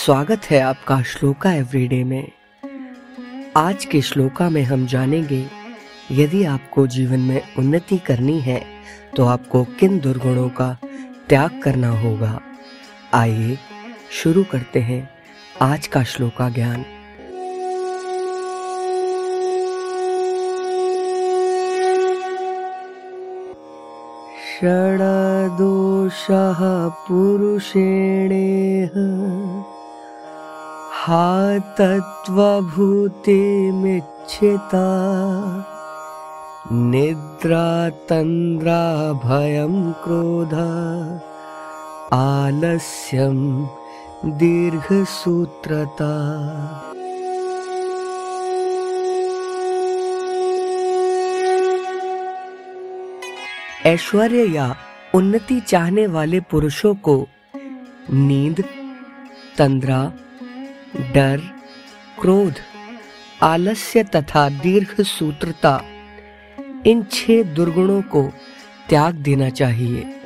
स्वागत है आपका श्लोका एवरीडे में। आज के श्लोका में हम जानेंगे, यदि आपको जीवन में उन्नति करनी है तो आपको किन दुर्गुणों का त्याग करना होगा? आइए शुरू करते हैं आज का श्लोका ज्ञान। षडदोषः पुरुषेणेह हा तत्त्वभूतिमिच्छिता निद्रा तन्द्रा भयं क्रोध। आलस्यं दीर्घसूत्रता। ऐश्वर्य या उन्नति चाहने वाले पुरुषों को नींद, तंद्रा डर क्रोध आलस्य तथा दीर्घ सूत्रता इन छह दुर्गुणों को त्याग देना चाहिए।